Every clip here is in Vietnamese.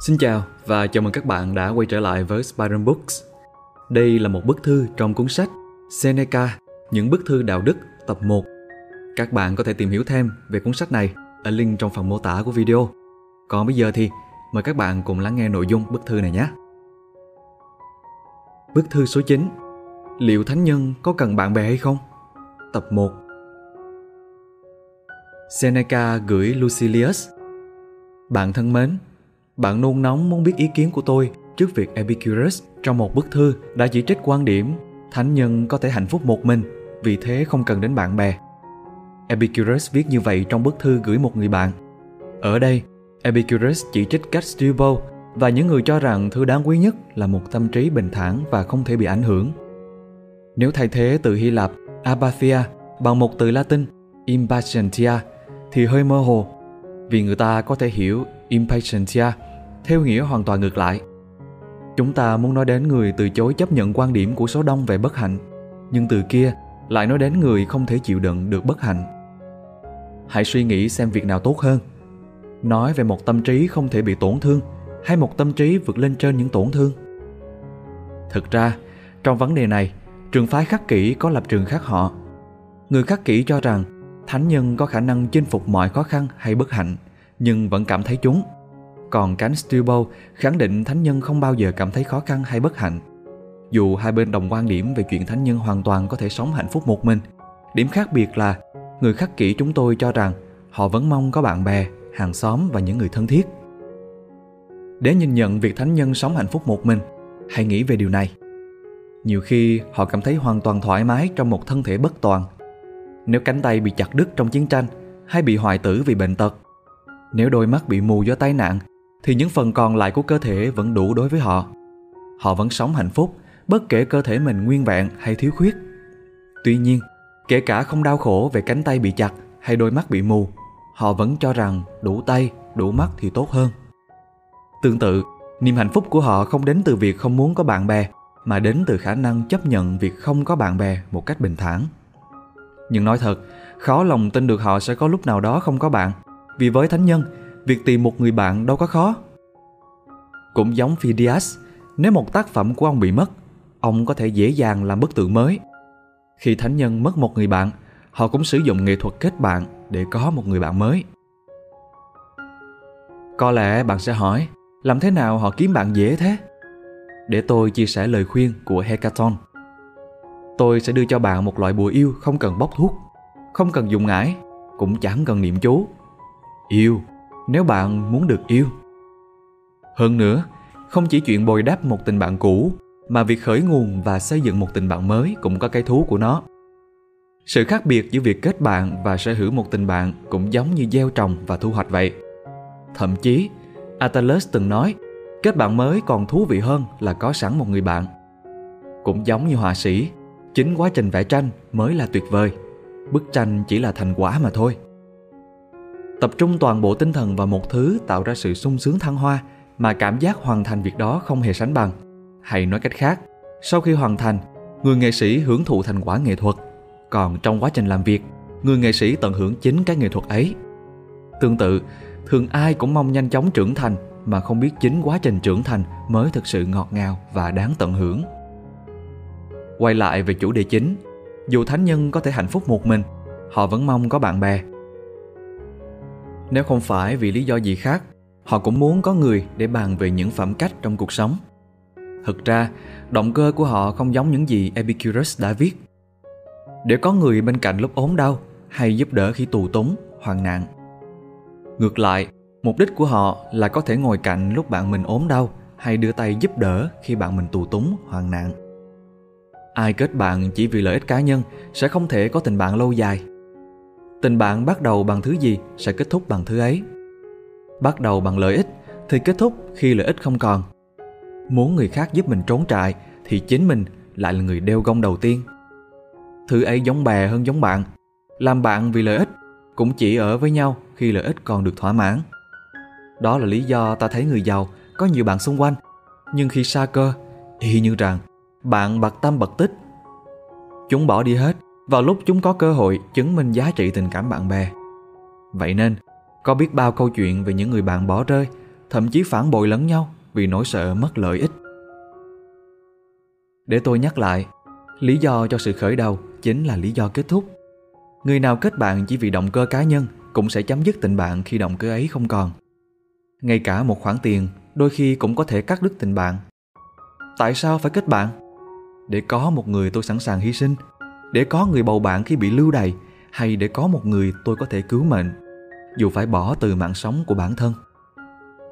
Xin chào và chào mừng các bạn đã quay trở lại với Spider Books. Đây là một bức thư trong cuốn sách Seneca, những bức thư đạo đức tập 1. Các bạn có thể tìm hiểu thêm về cuốn sách này ở link trong phần mô tả của video. Còn bây giờ thì mời các bạn cùng lắng nghe nội dung bức thư này nhé. Bức thư số 9 Liệu thánh nhân có cần bạn bè hay không? Tập 1 Seneca gửi Lucilius Bạn thân mến, bạn nôn nóng muốn biết ý kiến của tôi trước việc Epicurus trong một bức thư đã chỉ trích quan điểm thánh nhân có thể hạnh phúc một mình, vì thế không cần đến bạn bè. Epicurus viết như vậy trong bức thư gửi một người bạn. Ở đây, Epicurus chỉ trích cách Castribo và những người cho rằng thứ đáng quý nhất là một tâm trí bình thản và không thể bị ảnh hưởng. Nếu thay thế từ Hy Lạp apathia bằng một từ Latin impatientia thì hơi mơ hồ vì người ta có thể hiểu impatientia theo nghĩa hoàn toàn ngược lại. Chúng ta muốn nói đến người từ chối chấp nhận quan điểm của số đông về bất hạnh, nhưng từ kia lại nói đến người không thể chịu đựng được bất hạnh. Hãy suy nghĩ xem việc nào tốt hơn. Nói về một tâm trí không thể bị tổn thương hay một tâm trí vượt lên trên những tổn thương. Thực ra, trong vấn đề này, trường phái khắc kỷ có lập trường khác họ. Người khắc kỷ cho rằng thánh nhân có khả năng chinh phục mọi khó khăn hay bất hạnh, nhưng vẫn cảm thấy chúng – còn cánh Stilbo khẳng định thánh nhân không bao giờ cảm thấy khó khăn hay bất hạnh. Dù hai bên đồng quan điểm về chuyện thánh nhân hoàn toàn có thể sống hạnh phúc một mình, điểm khác biệt là người khắc kỷ chúng tôi cho rằng họ vẫn mong có bạn bè, hàng xóm và những người thân thiết. Để nhìn nhận việc thánh nhân sống hạnh phúc một mình, hãy nghĩ về điều này. Nhiều khi họ cảm thấy hoàn toàn thoải mái trong một thân thể bất toàn. Nếu cánh tay bị chặt đứt trong chiến tranh hay bị hoại tử vì bệnh tật, nếu đôi mắt bị mù do tai nạn thì những phần còn lại của cơ thể vẫn đủ đối với họ. Họ vẫn sống hạnh phúc, bất kể cơ thể mình nguyên vẹn hay thiếu khuyết. Tuy nhiên, kể cả không đau khổ về cánh tay bị chặt hay đôi mắt bị mù, họ vẫn cho rằng đủ tay, đủ mắt thì tốt hơn. Tương tự, niềm hạnh phúc của họ không đến từ việc không muốn có bạn bè, mà đến từ khả năng chấp nhận việc không có bạn bè một cách bình thản. Nhưng nói thật, khó lòng tin được họ sẽ có lúc nào đó không có bạn, vì với thánh nhân, việc tìm một người bạn đâu có khó. Cũng giống Phidias, nếu một tác phẩm của ông bị mất, ông có thể dễ dàng làm bức tượng mới. Khi thánh nhân mất một người bạn, họ cũng sử dụng nghệ thuật kết bạn để có một người bạn mới. Có lẽ bạn sẽ hỏi, làm thế nào họ kiếm bạn dễ thế? Để tôi chia sẻ lời khuyên của Hecaton. Tôi sẽ đưa cho bạn một loại bùa yêu không cần bóc thuốc, không cần dùng ngải, cũng chẳng cần niệm chú. Yêu nếu bạn muốn được yêu. Hơn nữa, không chỉ chuyện bồi đắp một tình bạn cũ, mà việc khởi nguồn và xây dựng một tình bạn mới cũng có cái thú của nó. Sự khác biệt giữa việc kết bạn và sở hữu một tình bạn cũng giống như gieo trồng và thu hoạch vậy. Thậm chí, Atalus từng nói, kết bạn mới còn thú vị hơn là có sẵn một người bạn. Cũng giống như họa sĩ, chính quá trình vẽ tranh mới là tuyệt vời. Bức tranh chỉ là thành quả mà thôi tập trung toàn bộ tinh thần vào một thứ tạo ra sự sung sướng thăng hoa mà cảm giác hoàn thành việc đó không hề sánh bằng. Hay nói cách khác, sau khi hoàn thành, người nghệ sĩ hưởng thụ thành quả nghệ thuật. Còn trong quá trình làm việc, người nghệ sĩ tận hưởng chính cái nghệ thuật ấy. Tương tự, thường ai cũng mong nhanh chóng trưởng thành mà không biết chính quá trình trưởng thành mới thực sự ngọt ngào và đáng tận hưởng. Quay lại về chủ đề chính, dù thánh nhân có thể hạnh phúc một mình, họ vẫn mong có bạn bè nếu không phải vì lý do gì khác, họ cũng muốn có người để bàn về những phẩm cách trong cuộc sống. Thực ra, động cơ của họ không giống những gì Epicurus đã viết. Để có người bên cạnh lúc ốm đau hay giúp đỡ khi tù túng, hoạn nạn. Ngược lại, mục đích của họ là có thể ngồi cạnh lúc bạn mình ốm đau hay đưa tay giúp đỡ khi bạn mình tù túng, hoạn nạn. Ai kết bạn chỉ vì lợi ích cá nhân sẽ không thể có tình bạn lâu dài tình bạn bắt đầu bằng thứ gì sẽ kết thúc bằng thứ ấy. Bắt đầu bằng lợi ích thì kết thúc khi lợi ích không còn. Muốn người khác giúp mình trốn trại thì chính mình lại là người đeo gông đầu tiên. Thứ ấy giống bè hơn giống bạn. Làm bạn vì lợi ích cũng chỉ ở với nhau khi lợi ích còn được thỏa mãn. Đó là lý do ta thấy người giàu có nhiều bạn xung quanh. Nhưng khi xa cơ, y như rằng bạn bật tâm bật tích. Chúng bỏ đi hết vào lúc chúng có cơ hội chứng minh giá trị tình cảm bạn bè. Vậy nên, có biết bao câu chuyện về những người bạn bỏ rơi thậm chí phản bội lẫn nhau vì nỗi sợ mất lợi ích. Để tôi nhắc lại, lý do cho sự khởi đầu chính là lý do kết thúc. Người nào kết bạn chỉ vì động cơ cá nhân cũng sẽ chấm dứt tình bạn khi động cơ ấy không còn. Ngay cả một khoản tiền đôi khi cũng có thể cắt đứt tình bạn. Tại sao phải kết bạn? Để có một người tôi sẵn sàng hy sinh, để có người bầu bạn khi bị lưu đày hay để có một người tôi có thể cứu mệnh, dù phải bỏ từ mạng sống của bản thân.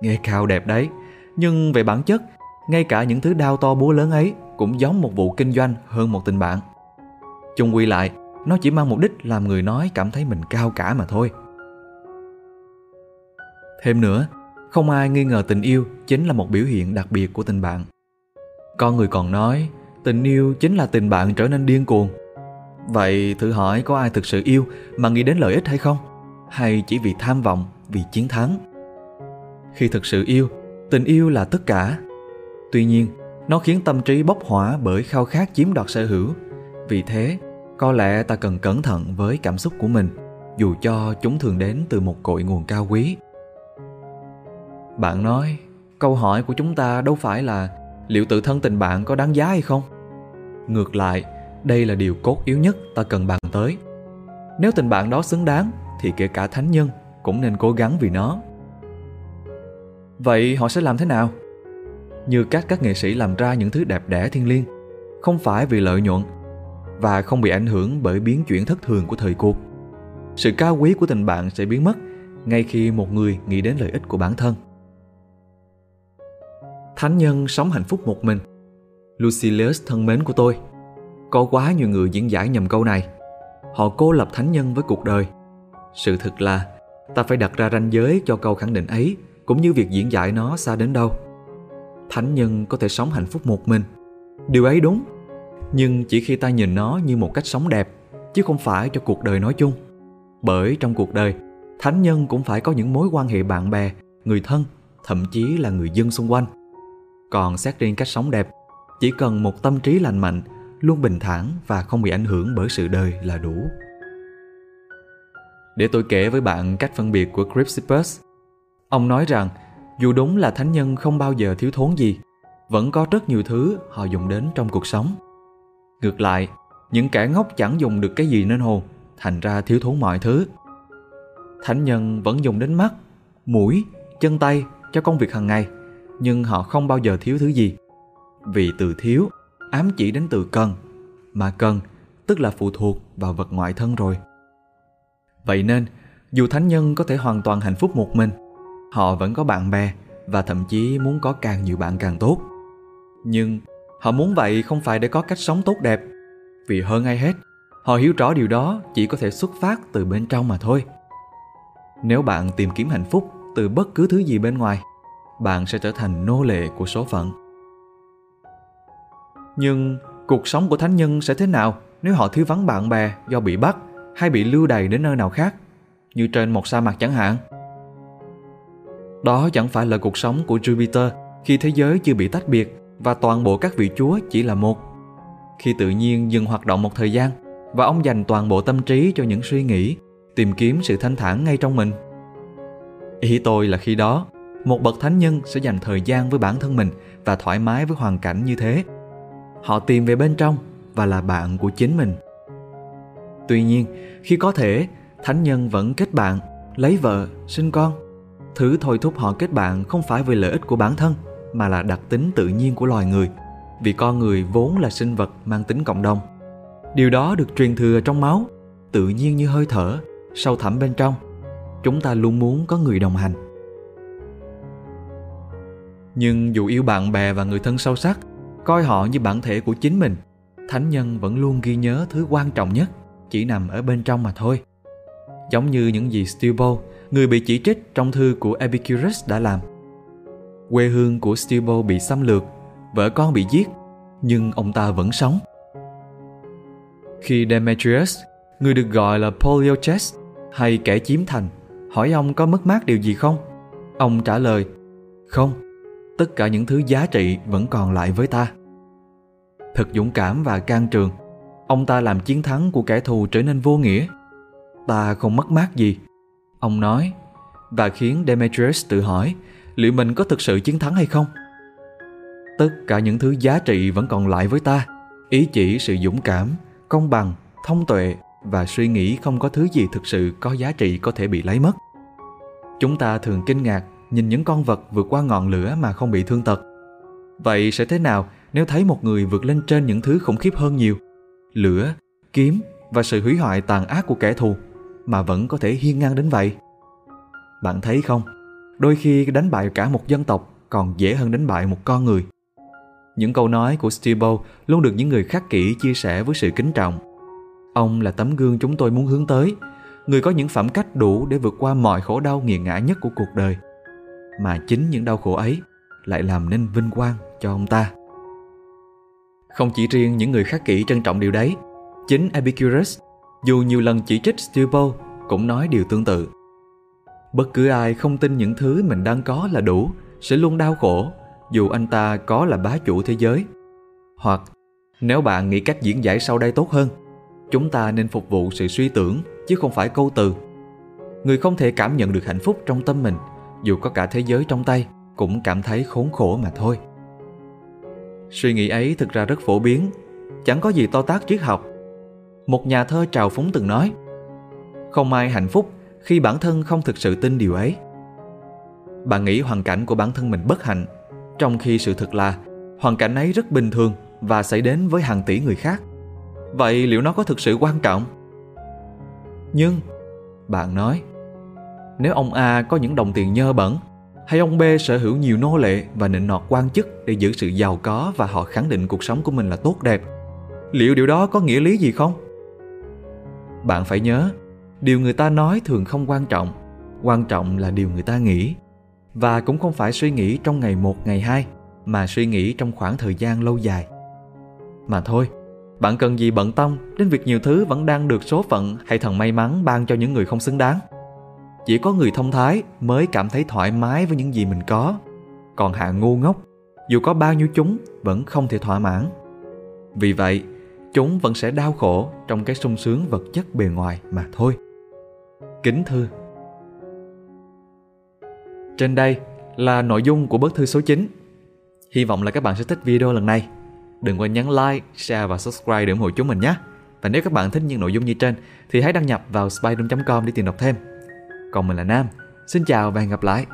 Nghe cao đẹp đấy, nhưng về bản chất, ngay cả những thứ đau to búa lớn ấy cũng giống một vụ kinh doanh hơn một tình bạn. Chung quy lại, nó chỉ mang mục đích làm người nói cảm thấy mình cao cả mà thôi. Thêm nữa, không ai nghi ngờ tình yêu chính là một biểu hiện đặc biệt của tình bạn. Con người còn nói, tình yêu chính là tình bạn trở nên điên cuồng. Vậy thử hỏi có ai thực sự yêu mà nghĩ đến lợi ích hay không? Hay chỉ vì tham vọng, vì chiến thắng? Khi thực sự yêu, tình yêu là tất cả. Tuy nhiên, nó khiến tâm trí bốc hỏa bởi khao khát chiếm đoạt sở hữu. Vì thế, có lẽ ta cần cẩn thận với cảm xúc của mình, dù cho chúng thường đến từ một cội nguồn cao quý. Bạn nói, câu hỏi của chúng ta đâu phải là liệu tự thân tình bạn có đáng giá hay không? Ngược lại, đây là điều cốt yếu nhất ta cần bàn tới. Nếu tình bạn đó xứng đáng, thì kể cả thánh nhân cũng nên cố gắng vì nó. Vậy họ sẽ làm thế nào? Như cách các nghệ sĩ làm ra những thứ đẹp đẽ thiên liêng, không phải vì lợi nhuận và không bị ảnh hưởng bởi biến chuyển thất thường của thời cuộc. Sự cao quý của tình bạn sẽ biến mất ngay khi một người nghĩ đến lợi ích của bản thân. Thánh nhân sống hạnh phúc một mình. Lucilius thân mến của tôi, có quá nhiều người diễn giải nhầm câu này. Họ cô lập thánh nhân với cuộc đời. Sự thực là, ta phải đặt ra ranh giới cho câu khẳng định ấy, cũng như việc diễn giải nó xa đến đâu. Thánh nhân có thể sống hạnh phúc một mình. Điều ấy đúng, nhưng chỉ khi ta nhìn nó như một cách sống đẹp, chứ không phải cho cuộc đời nói chung bởi trong cuộc đời, thánh nhân cũng phải có những mối quan hệ bạn bè, người thân, thậm chí là người dân xung quanh còn xét riêng cách sống đẹp, chỉ cần một tâm trí lành mạnh luôn bình thản và không bị ảnh hưởng bởi sự đời là đủ để tôi kể với bạn cách phân biệt của Chrysippus. Ông nói rằng, dù đúng là thánh nhân không bao giờ thiếu thốn gì, vẫn có rất nhiều thứ họ dùng đến trong cuộc sống. Ngược lại, những kẻ ngốc chẳng dùng được cái gì nên hồn, thành ra thiếu thốn mọi thứ. Thánh nhân vẫn dùng đến mắt, mũi, chân tay cho công việc hàng ngày, nhưng họ không bao giờ thiếu thứ gì. Vì từ thiếu ám chỉ đến từ cần, mà cần tức là phụ thuộc vào vật ngoại thân rồi. Vậy nên, dù thánh nhân có thể hoàn toàn hạnh phúc một mình, họ vẫn có bạn bè và thậm chí muốn có càng nhiều bạn càng tốt. Nhưng Họ muốn vậy không phải để có cách sống tốt đẹp, vì hơn ai hết, họ hiểu rõ điều đó chỉ có thể xuất phát từ bên trong mà thôi. Nếu bạn tìm kiếm hạnh phúc từ bất cứ thứ gì bên ngoài, bạn sẽ trở thành nô lệ của số phận. Nhưng cuộc sống của thánh nhân sẽ thế nào nếu họ thiếu vắng bạn bè do bị bắt hay bị lưu đày đến nơi nào khác, như trên một sa mạc chẳng hạn? Đó chẳng phải là cuộc sống của Jupiter khi thế giới chưa bị tách biệt và toàn bộ các vị chúa chỉ là một. Khi tự nhiên dừng hoạt động một thời gian và ông dành toàn bộ tâm trí cho những suy nghĩ, tìm kiếm sự thanh thản ngay trong mình. Ý tôi là khi đó, một bậc thánh nhân sẽ dành thời gian với bản thân mình và thoải mái với hoàn cảnh như thế. Họ tìm về bên trong và là bạn của chính mình. Tuy nhiên, khi có thể, thánh nhân vẫn kết bạn, lấy vợ, sinh con. Thứ thôi thúc họ kết bạn không phải vì lợi ích của bản thân, mà là đặc tính tự nhiên của loài người vì con người vốn là sinh vật mang tính cộng đồng điều đó được truyền thừa trong máu tự nhiên như hơi thở sâu thẳm bên trong chúng ta luôn muốn có người đồng hành nhưng dù yêu bạn bè và người thân sâu sắc coi họ như bản thể của chính mình thánh nhân vẫn luôn ghi nhớ thứ quan trọng nhất chỉ nằm ở bên trong mà thôi giống như những gì Stilbo, người bị chỉ trích trong thư của Epicurus đã làm quê hương của Stilbo bị xâm lược, vợ con bị giết, nhưng ông ta vẫn sống. Khi Demetrius, người được gọi là Poliochess hay kẻ chiếm thành, hỏi ông có mất mát điều gì không? Ông trả lời, không, tất cả những thứ giá trị vẫn còn lại với ta. Thật dũng cảm và can trường, ông ta làm chiến thắng của kẻ thù trở nên vô nghĩa. Ta không mất mát gì, ông nói, và khiến Demetrius tự hỏi liệu mình có thực sự chiến thắng hay không? Tất cả những thứ giá trị vẫn còn lại với ta, ý chỉ sự dũng cảm, công bằng, thông tuệ và suy nghĩ không có thứ gì thực sự có giá trị có thể bị lấy mất. Chúng ta thường kinh ngạc nhìn những con vật vượt qua ngọn lửa mà không bị thương tật. Vậy sẽ thế nào nếu thấy một người vượt lên trên những thứ khủng khiếp hơn nhiều? Lửa, kiếm và sự hủy hoại tàn ác của kẻ thù mà vẫn có thể hiên ngang đến vậy. Bạn thấy không? Đôi khi đánh bại cả một dân tộc còn dễ hơn đánh bại một con người. Những câu nói của Steve luôn được những người khắc kỷ chia sẻ với sự kính trọng. Ông là tấm gương chúng tôi muốn hướng tới, người có những phẩm cách đủ để vượt qua mọi khổ đau nghiền ngã nhất của cuộc đời. Mà chính những đau khổ ấy lại làm nên vinh quang cho ông ta. Không chỉ riêng những người khắc kỷ trân trọng điều đấy, chính Epicurus, dù nhiều lần chỉ trích Stilbo, cũng nói điều tương tự. Bất cứ ai không tin những thứ mình đang có là đủ sẽ luôn đau khổ dù anh ta có là bá chủ thế giới. Hoặc nếu bạn nghĩ cách diễn giải sau đây tốt hơn, chúng ta nên phục vụ sự suy tưởng chứ không phải câu từ. Người không thể cảm nhận được hạnh phúc trong tâm mình dù có cả thế giới trong tay cũng cảm thấy khốn khổ mà thôi. Suy nghĩ ấy thực ra rất phổ biến, chẳng có gì to tác triết học. Một nhà thơ trào phúng từng nói, không ai hạnh phúc khi bản thân không thực sự tin điều ấy. Bạn nghĩ hoàn cảnh của bản thân mình bất hạnh, trong khi sự thật là hoàn cảnh ấy rất bình thường và xảy đến với hàng tỷ người khác. Vậy liệu nó có thực sự quan trọng? Nhưng, bạn nói, nếu ông A có những đồng tiền nhơ bẩn, hay ông B sở hữu nhiều nô lệ và nịnh nọt quan chức để giữ sự giàu có và họ khẳng định cuộc sống của mình là tốt đẹp, liệu điều đó có nghĩa lý gì không? Bạn phải nhớ, điều người ta nói thường không quan trọng, quan trọng là điều người ta nghĩ. Và cũng không phải suy nghĩ trong ngày một ngày hai, mà suy nghĩ trong khoảng thời gian lâu dài. Mà thôi, bạn cần gì bận tâm đến việc nhiều thứ vẫn đang được số phận hay thần may mắn ban cho những người không xứng đáng. Chỉ có người thông thái mới cảm thấy thoải mái với những gì mình có. Còn hạng ngu ngốc, dù có bao nhiêu chúng vẫn không thể thỏa mãn. Vì vậy, chúng vẫn sẽ đau khổ trong cái sung sướng vật chất bề ngoài mà thôi. Kính thư Trên đây là nội dung của bức thư số 9. Hy vọng là các bạn sẽ thích video lần này. Đừng quên nhấn like, share và subscribe để ủng hộ chúng mình nhé. Và nếu các bạn thích những nội dung như trên thì hãy đăng nhập vào spyroom.com để tìm đọc thêm. Còn mình là Nam. Xin chào và hẹn gặp lại.